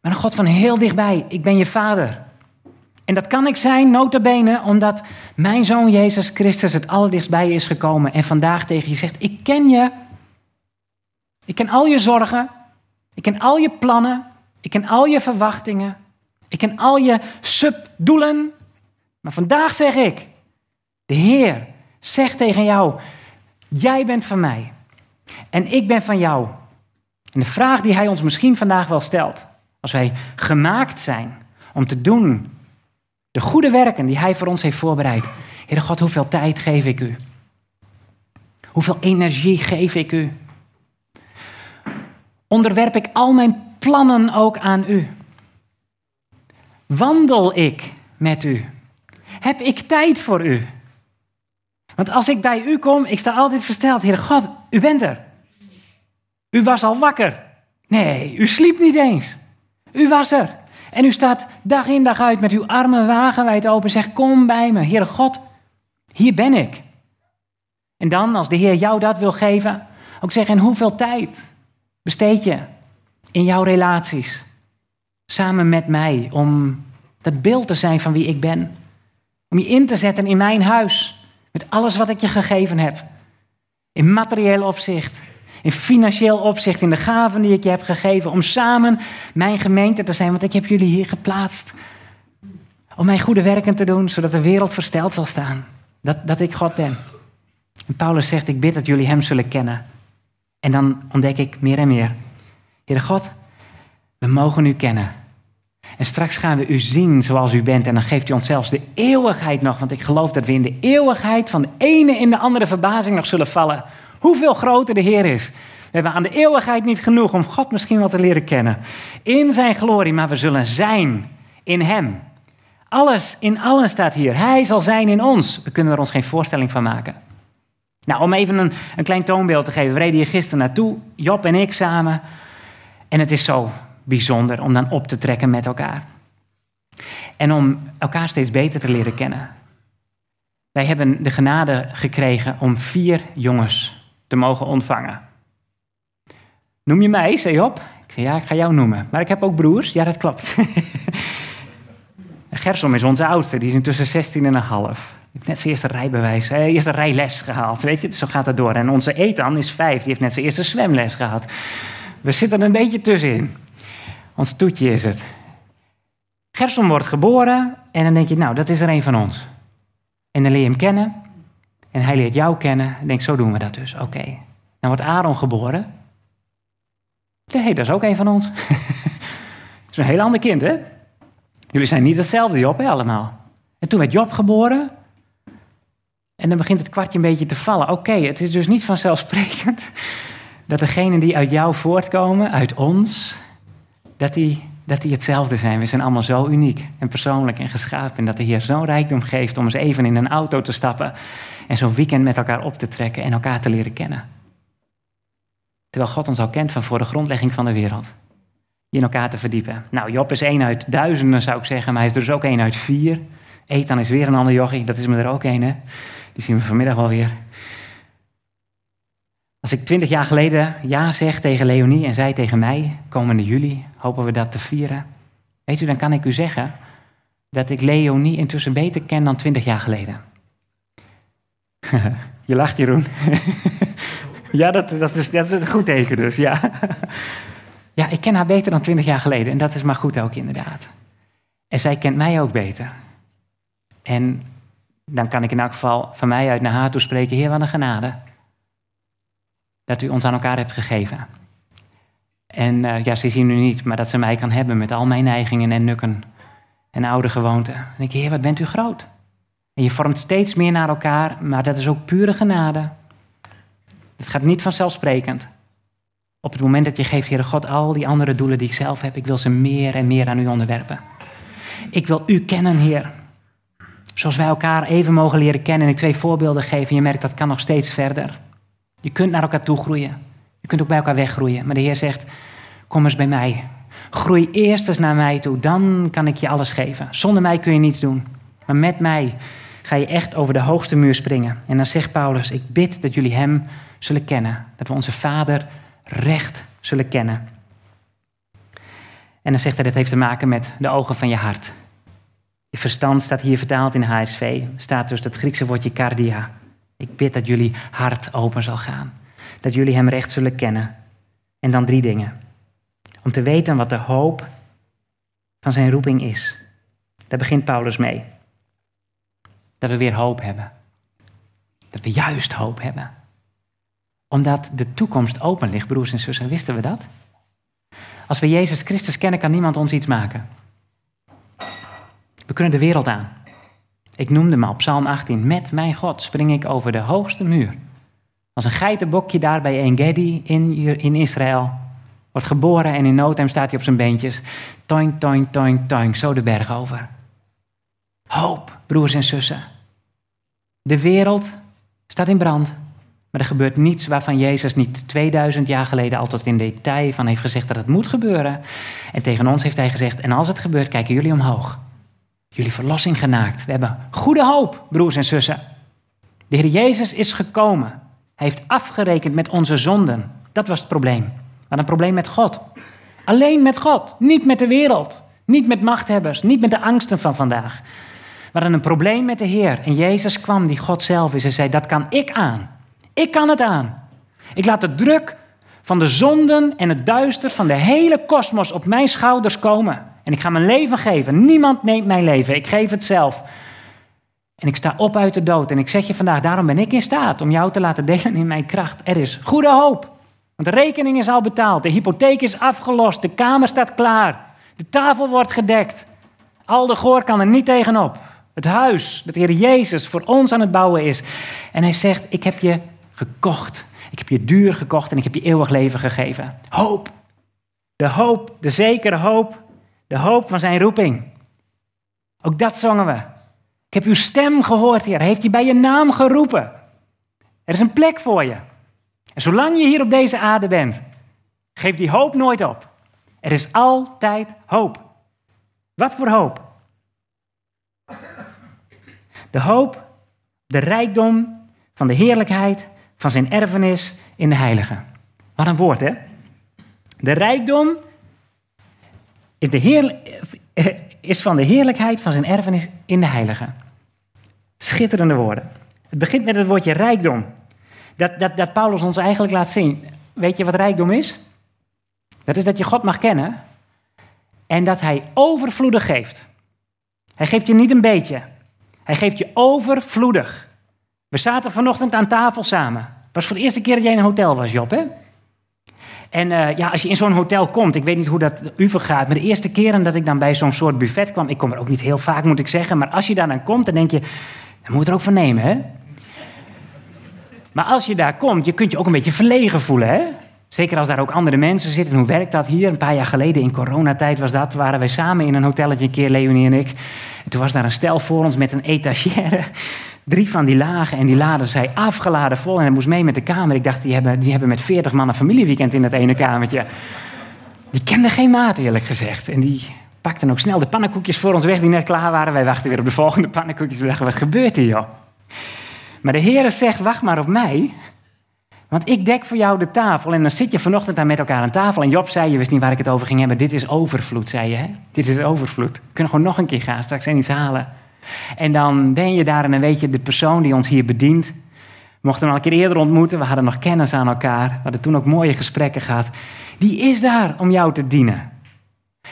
maar een God van heel dichtbij. Ik ben je vader. En dat kan ik zijn, notabene, omdat mijn zoon Jezus Christus het allerdichtst bij is gekomen en vandaag tegen je zegt, ik ken je. Ik ken al je zorgen. Ik ken al je plannen. Ik ken al je verwachtingen. Ik ken al je subdoelen. Maar vandaag zeg ik, de Heer zegt tegen jou, jij bent van mij. En ik ben van jou. En de vraag die Hij ons misschien vandaag wel stelt, als wij gemaakt zijn om te doen de goede werken die Hij voor ons heeft voorbereid. Heere God, hoeveel tijd geef ik u? Hoeveel energie geef ik u? Onderwerp ik al mijn plannen ook aan u? Wandel ik met u? Heb ik tijd voor u? Want als ik bij u kom, ik sta altijd versteld. Heer God, u bent er. U was al wakker. Nee, u sliep niet eens. U was er. En u staat dag in dag uit met uw armen wagenwijd open. Zeg, kom bij me. Heere God, hier ben ik. En dan, als de Heer jou dat wil geven, ook zeggen, en hoeveel tijd besteed je in jouw relaties samen met mij om dat beeld te zijn van wie ik ben? Om je in te zetten in mijn huis met alles wat ik je gegeven heb. In materieel opzicht, in financieel opzicht, in de gaven die ik je heb gegeven, om samen mijn gemeente te zijn, want ik heb jullie hier geplaatst. Om mijn goede werken te doen, zodat de wereld versteld zal staan. Dat, dat ik God ben. En Paulus zegt, ik bid dat jullie hem zullen kennen. En dan ontdek ik meer en meer. Heere God, we mogen u kennen. En straks gaan we u zien zoals u bent. En dan geeft u ons zelfs de eeuwigheid nog. Want ik geloof dat we in de eeuwigheid van de ene in de andere verbazing nog zullen vallen. Hoeveel groter de Heer is. We hebben aan de eeuwigheid niet genoeg om God misschien wel te leren kennen. In zijn glorie, maar we zullen zijn in Hem. Alles in allen staat hier. Hij zal zijn in ons. We kunnen er ons geen voorstelling van maken. Nou, om even een, een klein toonbeeld te geven. We reden hier gisteren naartoe, Job en ik samen. En het is zo bijzonder om dan op te trekken met elkaar. En om elkaar steeds beter te leren kennen. Wij hebben de genade gekregen om vier jongens te mogen ontvangen. Noem je mij, zei Job? Ik ja, ik ga jou noemen. Maar ik heb ook broers. Ja, dat klopt. Gersom is onze oudste, die is intussen 16 en een half. Die heeft net zijn eerste rijbewijs, eh, eerste rijles gehaald. Weet je, zo gaat het door. En onze Ethan is vijf, die heeft net zijn eerste zwemles gehad. We zitten er een beetje tussenin. Ons toetje is het. Gersom wordt geboren en dan denk je, nou, dat is er een van ons. En dan leer je hem kennen. En hij leert jou kennen. En denkt, zo doen we dat dus. Oké. Dan wordt Aaron geboren. Hey, dat is ook een van ons. dat is een heel ander kind, hè? Jullie zijn niet hetzelfde, Job, hè, allemaal. En toen werd Job geboren. En dan begint het kwartje een beetje te vallen. Oké, het is dus niet vanzelfsprekend dat degenen die uit jou voortkomen, uit ons, dat die, dat die hetzelfde zijn. We zijn allemaal zo uniek en persoonlijk en geschapen. En dat de Heer zo'n rijkdom geeft om eens even in een auto te stappen en zo'n weekend met elkaar op te trekken en elkaar te leren kennen. Terwijl God ons al kent van voor de grondlegging van de wereld. In elkaar te verdiepen. Nou, Job is één uit duizenden, zou ik zeggen, maar hij is er dus ook één uit vier. Ethan is weer een ander jochie, dat is me er ook één, hè. Die zien we vanmiddag wel weer. Als ik twintig jaar geleden ja zeg tegen Leonie en zij tegen mij, komende juli, hopen we dat te vieren. Weet u, dan kan ik u zeggen dat ik Leonie intussen beter ken dan twintig jaar geleden. Je lacht, Jeroen. ja, dat, dat, is, een goed teken dus, ja. ja, ik ken haar beter dan twintig jaar geleden. En dat is maar goed ook, inderdaad. En zij kent mij ook beter. En dan kan ik in elk geval van mij uit naar haar toe spreken. Heer, wat een genade. Dat u ons aan elkaar hebt gegeven. En uh, ja, ze zien nu niet, maar dat ze mij kan hebben met al mijn neigingen en nukken en oude gewoonten. En ik, Heer, wat bent u groot. En je vormt steeds meer naar elkaar, maar dat is ook pure genade. Het gaat niet vanzelfsprekend. Op het moment dat je geeft, Heere God, al die andere doelen die ik zelf heb, ik wil ze meer en meer aan u onderwerpen. Ik wil u kennen, Heer. Zoals wij elkaar even mogen leren kennen en ik twee voorbeelden geef en je merkt dat kan nog steeds verder. Je kunt naar elkaar toe groeien. Je kunt ook bij elkaar weggroeien. Maar de Heer zegt, kom eens bij mij. Groei eerst eens naar mij toe, dan kan ik je alles geven. Zonder mij kun je niets doen. Maar met mij ga je echt over de hoogste muur springen. En dan zegt Paulus, ik bid dat jullie hem zullen kennen. Dat we onze Vader recht zullen kennen. En dan zegt hij, dat heeft te maken met de ogen van je hart. Je verstand staat hier vertaald in HSV. Staat dus dat Griekse woordje cardia. Ik bid dat jullie hart open zal gaan. Dat jullie hem recht zullen kennen. En dan drie dingen. Om te weten wat de hoop van zijn roeping is. Daar begint Paulus mee. Dat we weer hoop hebben. Dat we juist hoop hebben. Omdat de toekomst open ligt, broers en zussen. Wisten we dat? Als we Jezus Christus kennen, kan niemand ons iets maken. We kunnen de wereld aan. Ik noemde me op Psalm 18. Met mijn God spring ik over de hoogste muur. Als een geitenbokje daar bij Engedi in, in Israël. Wordt geboren en in no staat hij op zijn beentjes. Toink, toink, toink, toink, zo de berg over. Hoop, broers en zussen. De wereld staat in brand. Maar er gebeurt niets waarvan Jezus niet 2000 jaar geleden altijd in detail van heeft gezegd dat het moet gebeuren. En tegen ons heeft hij gezegd, en als het gebeurt, kijken jullie omhoog. Jullie verlossing genaakt. We hebben goede hoop, broers en zussen. De Heer Jezus is gekomen. Hij heeft afgerekend met onze zonden. Dat was het probleem. Hadden een probleem met God. Alleen met God, niet met de wereld. Niet met machthebbers, niet met de angsten van vandaag. Hadden een probleem met de Heer. En Jezus kwam, die God zelf is, en zei: Dat kan ik aan. Ik kan het aan. Ik laat de druk van de zonden en het duister van de hele kosmos op mijn schouders komen. En ik ga mijn leven geven. Niemand neemt mijn leven. Ik geef het zelf. En ik sta op uit de dood. En ik zeg je vandaag, daarom ben ik in staat om jou te laten delen in mijn kracht. Er is goede hoop. Want de rekening is al betaald. De hypotheek is afgelost. De kamer staat klaar. De tafel wordt gedekt. Al de goor kan er niet tegenop. Het huis dat de Heer Jezus voor ons aan het bouwen is. En hij zegt, ik heb je gekocht. Ik heb je duur gekocht en ik heb je eeuwig leven gegeven. Hoop. De hoop, de zekere hoop, de hoop van zijn roeping. Ook dat zongen we. Ik heb uw stem gehoord, Heer. Hij heeft je bij je naam geroepen. Er is een plek voor je. En zolang je hier op deze aarde bent, geef die hoop nooit op. Er is altijd hoop. Wat voor hoop? De hoop, de rijkdom van de heerlijkheid van zijn erfenis in de heilige. Wat een woord, hè? De rijkdom is, de heer, is van de heerlijkheid van zijn erfenis in de heilige. Schitterende woorden. Het begint met het woordje rijkdom. Dat, dat, dat Paulus ons eigenlijk laat zien. Weet je wat rijkdom is? Dat is dat je God mag kennen en dat hij overvloedig geeft. Hij geeft je niet een beetje. Hij geeft je overvloedig. We zaten vanochtend aan tafel samen. Het was voor de eerste keer dat jij in een hotel was, Job, hè? En uh, ja, als je in zo'n hotel komt, ik weet niet hoe dat u vergaat, maar de eerste keren dat ik dan bij zo'n soort buffet kwam, ik kom er ook niet heel vaak, moet ik zeggen, maar als je daar dan komt, dan denk je, dan moet er ook van nemen, hè? Maar als je daar komt, je kunt je ook een beetje verlegen voelen, hè? Zeker als daar ook andere mensen zitten. Hoe werkt dat hier? Een paar jaar geleden in coronatijd was dat. Waren wij samen in een hotelletje een keer, Leonie en ik. En toen was daar een stel voor ons met een etagère. Drie van die lagen en die laden zij afgeladen vol. En hij moest mee met de kamer. Ik dacht, die hebben, die hebben met veertig man een familieweekend in dat ene kamertje. Die kenden geen maat, eerlijk gezegd. En die pakten ook snel de pannenkoekjes voor ons weg die net klaar waren. Wij wachten weer op de volgende pannenkoekjes. We dachten, wat gebeurt hier, joh? Maar de Heer zegt, wacht maar op mij. Want ik dek voor jou de tafel. En dan zit je vanochtend daar met elkaar aan tafel. En Job zei, je wist niet waar ik het over ging hebben. Dit is overvloed, zei je. Hè? Dit is overvloed. We kunnen gewoon nog een keer gaan, straks en iets halen. En dan ben je daar en dan weet je, de persoon die ons hier bedient. We mochten hem al een keer eerder ontmoeten. We hadden nog kennis aan elkaar. We hadden toen ook mooie gesprekken gehad. Die is daar om jou te dienen.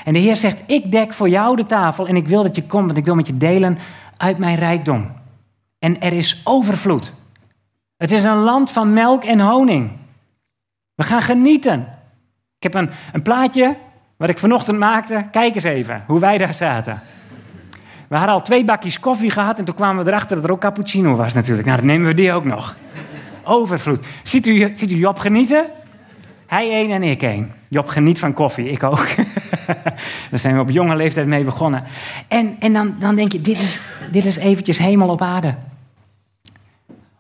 En de Heer zegt, ik dek voor jou de tafel en ik wil dat je komt, want ik wil met je delen uit mijn rijkdom. En er is overvloed. Het is een land van melk en honing. We gaan genieten. Ik heb een, een plaatje wat ik vanochtend maakte. Kijk eens even hoe wij daar zaten. We hadden al twee bakjes koffie gehad en toen kwamen we erachter dat er ook cappuccino was natuurlijk. Nou, dan nemen we die ook nog. Overvloed. Ziet u, ziet u Job genieten? Hij één en ik één. Job geniet van koffie, ik ook. Daar zijn we op jonge leeftijd mee begonnen. En, en dan, dan denk je, dit is, dit is eventjes hemel op aarde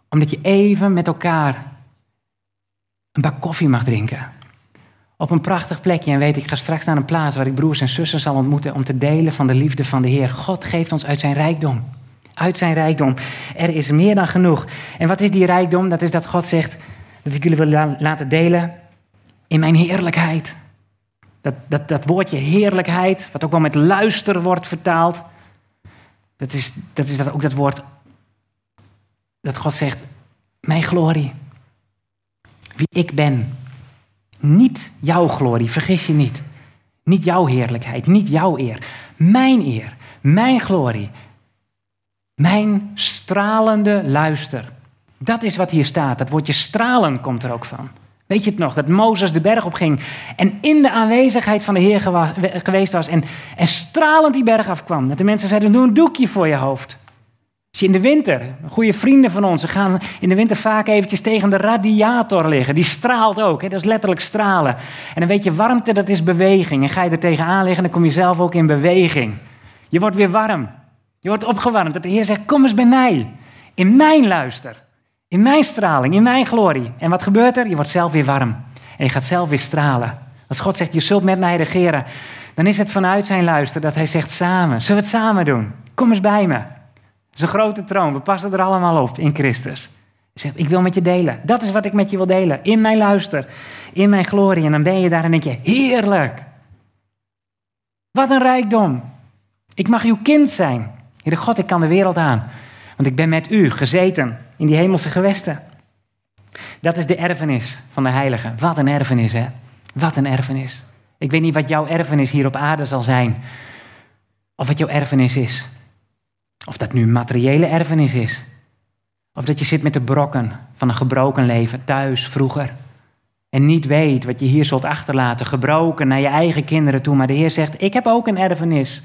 omdat je even met elkaar een bak koffie mag drinken. Op een prachtig plekje en weet ik ga straks naar een plaats waar ik broers en zussen zal ontmoeten om te delen van de liefde van de Heer. God geeft ons uit zijn rijkdom. Uit zijn rijkdom. Er is meer dan genoeg. En wat is die rijkdom? Dat is dat God zegt dat ik jullie wil laten delen in mijn heerlijkheid. Dat, dat, dat woordje heerlijkheid, wat ook wel met luister wordt vertaald, dat is, dat is dat ook dat woord dat God zegt, mijn glorie, wie ik ben, niet jouw glorie, vergis je niet. Niet jouw heerlijkheid, niet jouw eer. Mijn eer, mijn glorie, mijn stralende luister. Dat is wat hier staat. Dat woordje stralen komt er ook van. Weet je het nog? Dat Mozes de berg op ging en in de aanwezigheid van de Heer geweest was en, en stralend die berg afkwam. Dat de mensen zeiden, doe een doekje voor je hoofd. In de winter, goede vrienden van ons, ze gaan in de winter vaak eventjes tegen de radiator liggen. Die straalt ook, hè? dat is letterlijk stralen. En dan weet je, warmte dat is beweging. En ga je er tegenaan liggen, dan kom je zelf ook in beweging. Je wordt weer warm. Je wordt opgewarmd. Dat de Heer zegt, kom eens bij mij. In mijn luister. In mijn straling, in mijn glorie. En wat gebeurt er? Je wordt zelf weer warm. En je gaat zelf weer stralen. Als God zegt, je zult met mij regeren, dan is het vanuit zijn luister dat hij zegt samen. Zullen we het samen doen? Kom eens bij me. Is grote troon. We passen er allemaal op in Christus. Hij zegt, ik wil met je delen. Dat is wat ik met je wil delen. In mijn luister. In mijn glorie. En dan ben je daar en denk je, heerlijk. Wat een rijkdom. Ik mag uw kind zijn. Heere God, ik kan de wereld aan. Want ik ben met u gezeten in die hemelse gewesten. Dat is de erfenis van de heiligen. Wat een erfenis, hè? Wat een erfenis. Ik weet niet wat jouw erfenis hier op aarde zal zijn. Of wat jouw erfenis is. Of dat nu materiële erfenis is. Of dat je zit met de brokken van een gebroken leven thuis vroeger. En niet weet wat je hier zult achterlaten. Gebroken naar je eigen kinderen toe. Maar de Heer zegt: Ik heb ook een erfenis.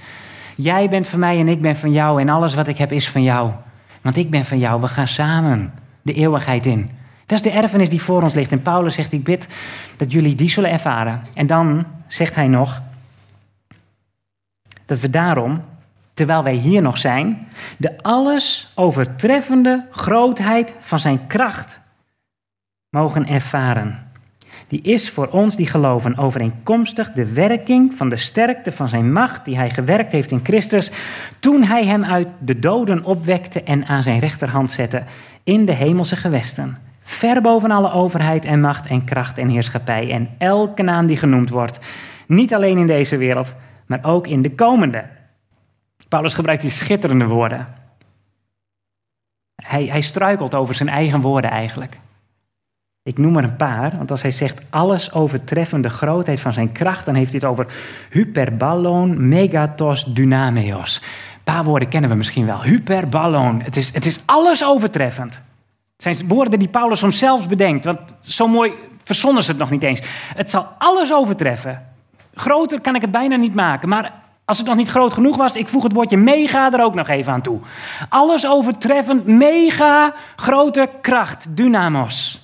Jij bent van mij en ik ben van jou. En alles wat ik heb is van jou. Want ik ben van jou. We gaan samen de eeuwigheid in. Dat is de erfenis die voor ons ligt. En Paulus zegt: Ik bid dat jullie die zullen ervaren. En dan zegt hij nog dat we daarom, terwijl wij hier nog zijn, de alles overtreffende grootheid van zijn kracht mogen ervaren. Die is voor ons die geloven overeenkomstig de werking van de sterkte van zijn macht die hij gewerkt heeft in Christus toen hij hem uit de doden opwekte en aan zijn rechterhand zette in de hemelse gewesten. Ver boven alle overheid en macht en kracht en heerschappij en elke naam die genoemd wordt. Niet alleen in deze wereld, maar ook in de komende. Paulus gebruikt die schitterende woorden. Hij, hij struikelt over zijn eigen woorden eigenlijk. Ik noem er een paar, want als hij zegt alles overtreffende grootheid van zijn kracht, dan heeft hij het over hyperballon, megatos, dynameos. Een paar woorden kennen we misschien wel. Hyperballon, het is, het is alles overtreffend. Het zijn woorden die Paulus soms zelfs bedenkt, want zo mooi verzonnen ze het nog niet eens. Het zal alles overtreffen. Groter kan ik het bijna niet maken, maar als het nog niet groot genoeg was, ik voeg het woordje mega er ook nog even aan toe. Alles overtreffend, mega grote kracht, dynamos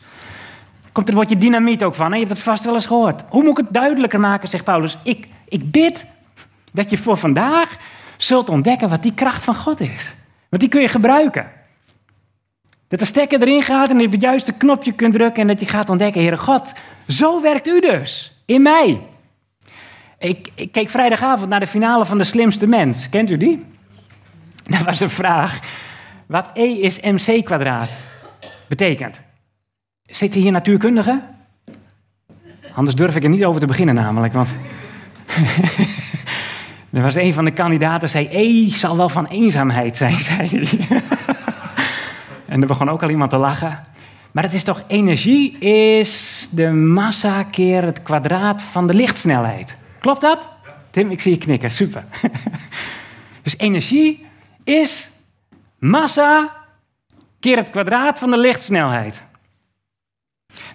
komt er woordje dynamiet ook van. Je hebt het vast wel eens gehoord. Hoe moet ik het duidelijker maken, zegt Paulus? Ik, ik bid dat je voor vandaag zult ontdekken wat die kracht van God is. Want die kun je gebruiken. Dat de stekker erin gaat en je op het juiste knopje kunt drukken en dat je gaat ontdekken, Heere God, zo werkt u dus, in mij. Ik, ik keek vrijdagavond naar de finale van De Slimste Mens. Kent u die? Dat was een vraag wat E is mc kwadraat betekent. Zitten hier natuurkundigen? Anders durf ik er niet over te beginnen namelijk, want... er was een van de kandidaten, zei, E zal wel van eenzaamheid zijn, zei hij. en er begon ook al iemand te lachen. Maar het is toch, energie is de massa keer het kwadraat van de lichtsnelheid. Klopt dat? Tim, ik zie je knikken, super. dus energie is massa keer het kwadraat van de lichtsnelheid.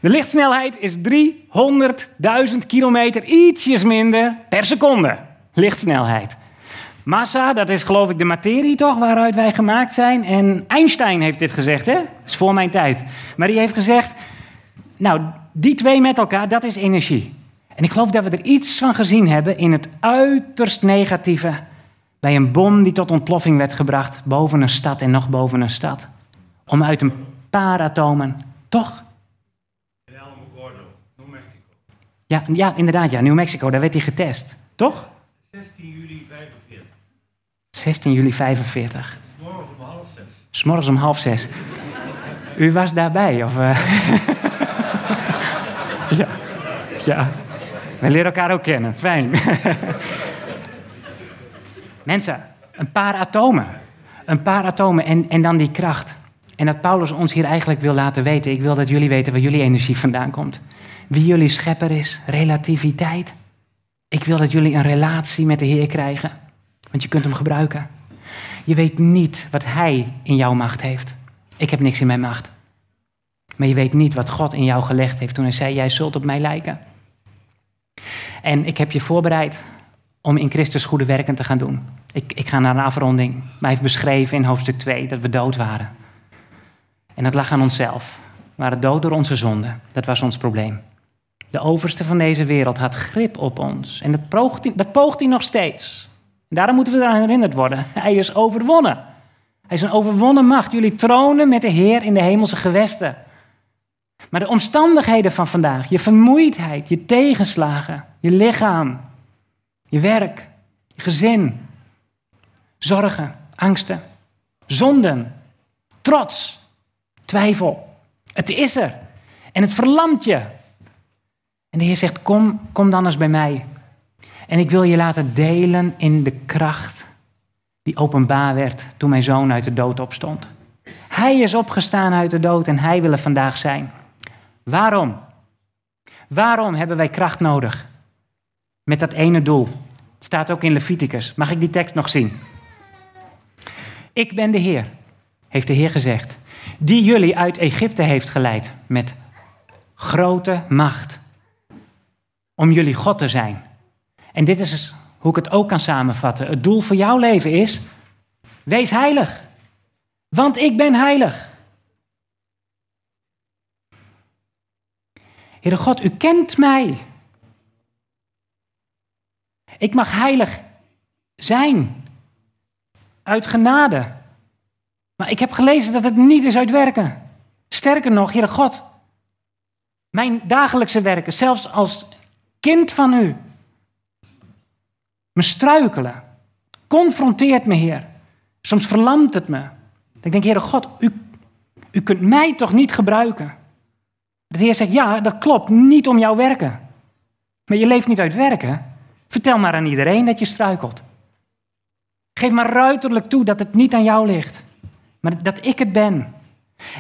De lichtsnelheid is 300.000 kilometer, ietsjes minder per seconde. Lichtsnelheid. Massa, dat is geloof ik de materie toch, waaruit wij gemaakt zijn. En Einstein heeft dit gezegd, hè? Dat is voor mijn tijd. Maar die heeft gezegd, nou, die twee met elkaar, dat is energie. En ik geloof dat we er iets van gezien hebben in het uiterst negatieve. Bij een bom die tot ontploffing werd gebracht boven een stad en nog boven een stad. Om uit een paar atomen toch Ja, ja, inderdaad, ja. New Mexico, daar werd hij getest. Toch? 16 juli 45. 16 juli 45. Morgen om half zes. S'morgens om half zes. U was daarbij, of... eh? ja. ja. Wij leren elkaar ook kennen. Fijn. Mensen, een paar atomen. Een paar atomen en, en dan die kracht. En dat Paulus ons hier eigenlijk wil laten weten. Ik wil dat jullie weten waar jullie energie vandaan komt. Wie jullie schepper is, relativiteit. Ik wil dat jullie een relatie met de Heer krijgen. Want je kunt hem gebruiken. Je weet niet wat Hij in jouw macht heeft. Ik heb niks in mijn macht. Maar je weet niet wat God in jou gelegd heeft toen hij zei: Jij zult op mij lijken. En ik heb je voorbereid om in Christus goede werken te gaan doen. Ik, ik ga naar een afronding. Maar hij heeft beschreven in hoofdstuk 2 dat we dood waren. En dat lag aan onszelf. We waren dood door onze zonde. Dat was ons probleem. De overste van deze wereld had grip op ons. En dat poogt hij, poogt hij nog steeds. En daarom moeten we eraan herinnerd worden. Hij is overwonnen. Hij is een overwonnen macht. Jullie tronen met de Heer in de hemelse gewesten. Maar de omstandigheden van vandaag, je vermoeidheid, je tegenslagen, je lichaam, je werk, je gezin, zorgen, angsten, zonden, trots, twijfel. Het is er. En het verlamt je. En de Heer zegt, kom, kom dan eens bij mij. En ik wil je laten delen in de kracht die openbaar werd toen mijn zoon uit de dood opstond. Hij is opgestaan uit de dood en hij wil er vandaag zijn. Waarom? Waarom hebben wij kracht nodig? Met dat ene doel. Het staat ook in Leviticus. Mag ik die tekst nog zien? Ik ben de Heer, heeft de Heer gezegd, die jullie uit Egypte heeft geleid met grote macht. Om jullie God te zijn. En dit is hoe ik het ook kan samenvatten. Het doel voor jouw leven is, wees heilig. Want ik ben heilig. Heere God, u kent mij. Ik mag heilig zijn. Uit genade. Maar ik heb gelezen dat het niet is uit werken. Sterker nog, Heere God, mijn dagelijkse werken, zelfs als kind van u, me struikelen, confronteert me, Heer. Soms verlamt het me. Ik denk, Heere God, u, u kunt mij toch niet gebruiken? De Heer zegt, ja, dat klopt, niet om jouw werken. Maar je leeft niet uit werken. Vertel maar aan iedereen dat je struikelt. Geef maar ruiterlijk toe dat het niet aan jou ligt, maar dat ik het ben.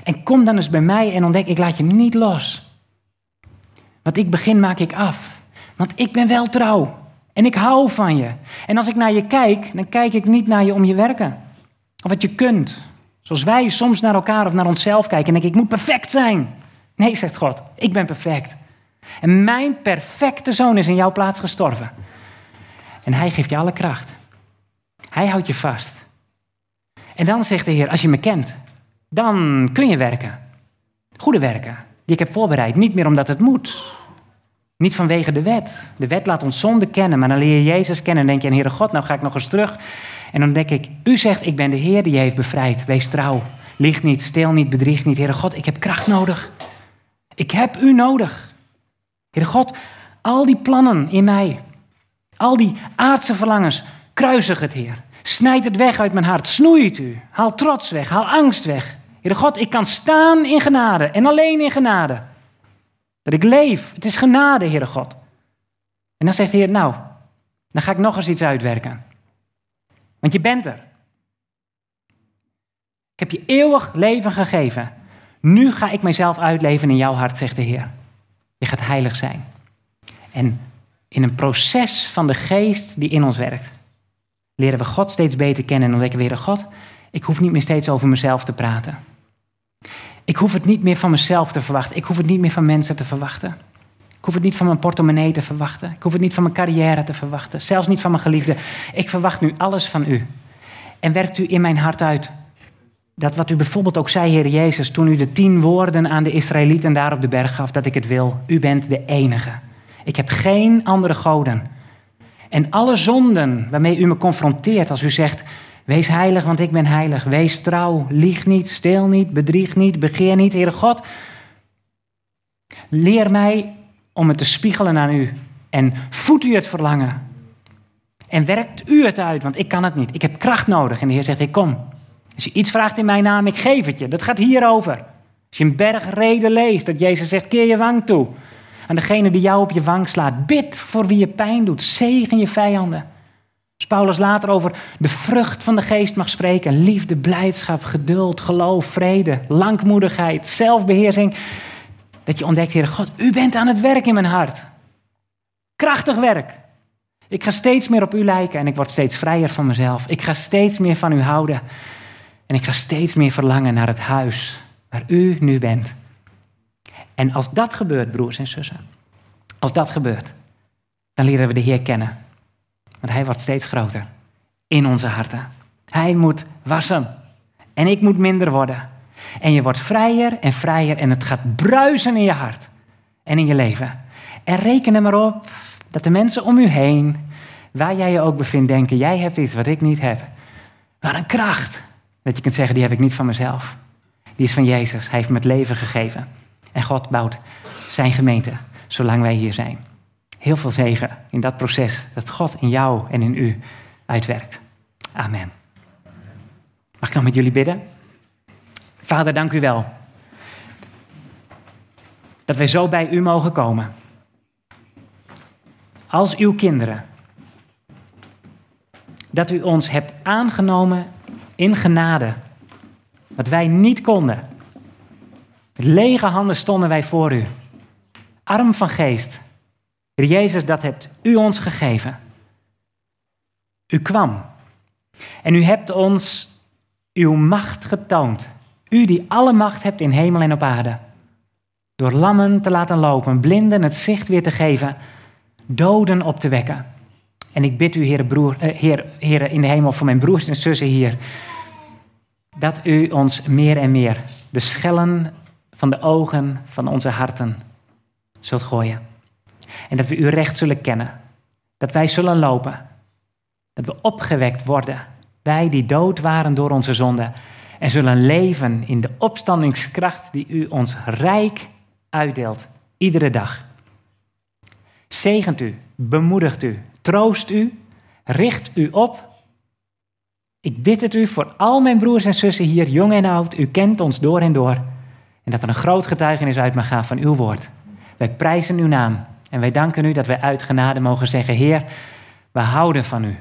En kom dan eens bij mij en ontdek, ik laat je niet los. Wat ik begin, maak ik af. Want ik ben wel trouw. En ik hou van je. En als ik naar je kijk, dan kijk ik niet naar je om je werken. Of wat je kunt. Zoals wij soms naar elkaar of naar onszelf kijken en denken, ik moet perfect zijn. Nee, zegt God, ik ben perfect. En mijn perfecte zoon is in jouw plaats gestorven. En hij geeft je alle kracht. Hij houdt je vast. En dan zegt de Heer, als je me kent, dan kun je werken. Goede werken, die ik heb voorbereid. Niet meer omdat het moet. Niet vanwege de wet. De wet laat ons zonde kennen, maar dan leer je Jezus kennen en denk je, Heere God, nou ga ik nog eens terug. En dan denk ik, u zegt, ik ben de Heer die je heeft bevrijd. Wees trouw. Lieg niet, steel niet, bedrieg niet. Heere God, ik heb kracht nodig. Ik heb u nodig. Heere God, al die plannen in mij, al die aardse verlangens, kruisig het, Heer. Snijd het weg uit mijn hart, snoei het u. Haal trots weg, haal angst weg. Heere God, ik kan staan in genade en alleen in genade. Dat ik leef, het is genade, Heere God. En dan zegt de Heer, nou, dan ga ik nog eens iets uitwerken. Want je bent er. Ik heb je eeuwig leven gegeven. Nu ga ik mijzelf uitleven in jouw hart, zegt de Heer. Je gaat heilig zijn. En in een proces van de geest die in ons werkt, leren we God steeds beter kennen en ontdekken we weer, God, ik hoef niet meer steeds over mezelf te praten. Ik hoef het niet meer van mezelf te verwachten. Ik hoef het niet meer van mensen te verwachten. Ik hoef het niet van mijn portemonnee te verwachten. Ik hoef het niet van mijn carrière te verwachten. Zelfs niet van mijn geliefde. Ik verwacht nu alles van u. En werkt u in mijn hart uit dat wat u bijvoorbeeld ook zei, Heer Jezus, toen u de tien woorden aan de Israëlieten daar op de berg gaf, dat ik het wil. U bent de enige. Ik heb geen andere goden. En alle zonden waarmee u me confronteert, als u zegt, wees heilig, want ik ben heilig. Wees trouw, lieg niet, steel niet, bedrieg niet, begeer niet, Heere God. Leer mij om het te spiegelen aan u. En voedt u het verlangen. En werkt u het uit, want ik kan het niet. Ik heb kracht nodig. En de Heer zegt, ik kom. Als je iets vraagt in mijn naam, ik geef het je. Dat gaat hierover. Als je een bergreden leest, dat Jezus zegt, keer je wang toe. Aan degene die jou op je wang slaat. Bid voor wie je pijn doet. Zegen je vijanden. Als Paulus later over de vrucht van de geest mag spreken. Liefde, blijdschap, geduld, geloof, vrede, langmoedigheid, zelfbeheersing. Dat je ontdekt, Heer God, u bent aan het werk in mijn hart. Krachtig werk. Ik ga steeds meer op u lijken en ik word steeds vrijer van mezelf. Ik ga steeds meer van u houden. En ik ga steeds meer verlangen naar het huis waar u nu bent. En als dat gebeurt, broers en zussen, als dat gebeurt, dan leren we de Heer kennen. Want Hij wordt steeds groter in onze harten. Hij moet wassen en ik moet minder worden. En je wordt vrijer en vrijer en het gaat bruisen in je hart en in je leven. En reken er maar op dat de mensen om u heen, waar jij je ook bevindt, denken: jij hebt iets wat ik niet heb. Wat een kracht. Dat je kunt zeggen: die heb ik niet van mezelf. Die is van Jezus. Hij heeft me het leven gegeven. En God bouwt zijn gemeente zolang wij hier zijn. Heel veel zegen in dat proces dat God in jou en in u uitwerkt. Amen. Mag ik nog met jullie bidden? Vader, dank u wel. Dat wij zo bij u mogen komen. Als uw kinderen. Dat u ons hebt aangenomen in genade. Wat wij niet konden. Lege handen stonden wij voor u. Arm van geest. Heer Jezus, dat hebt u ons gegeven. U kwam. En u hebt ons uw macht getoond. U die alle macht hebt in hemel en op aarde. Door lammen te laten lopen, blinden het zicht weer te geven, doden op te wekken. En ik bid u, Heer, broer, eh, heer, in de hemel, voor mijn broers en zussen hier, dat u ons meer en meer de schellen van de ogen van onze harten zult gooien. En dat we u recht zullen kennen. Dat wij zullen lopen. Dat we opgewekt worden. Wij die dood waren door onze zonde. En zullen leven in de opstandingskracht die u ons rijk uitdeelt. Iedere dag. Zegent u, bemoedigt u, troost u, richt u op. Ik bid het u voor al mijn broers en zussen hier, jong en oud. U kent ons door en door. En dat er een groot getuigenis uit mag gaan van uw woord. Wij prijzen uw naam en wij danken u dat wij uit genade mogen zeggen: Heer, we houden van u,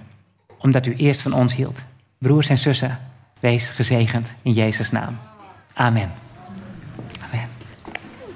omdat u eerst van ons hield. Broers en zussen, wees gezegend in Jezus' naam. Amen.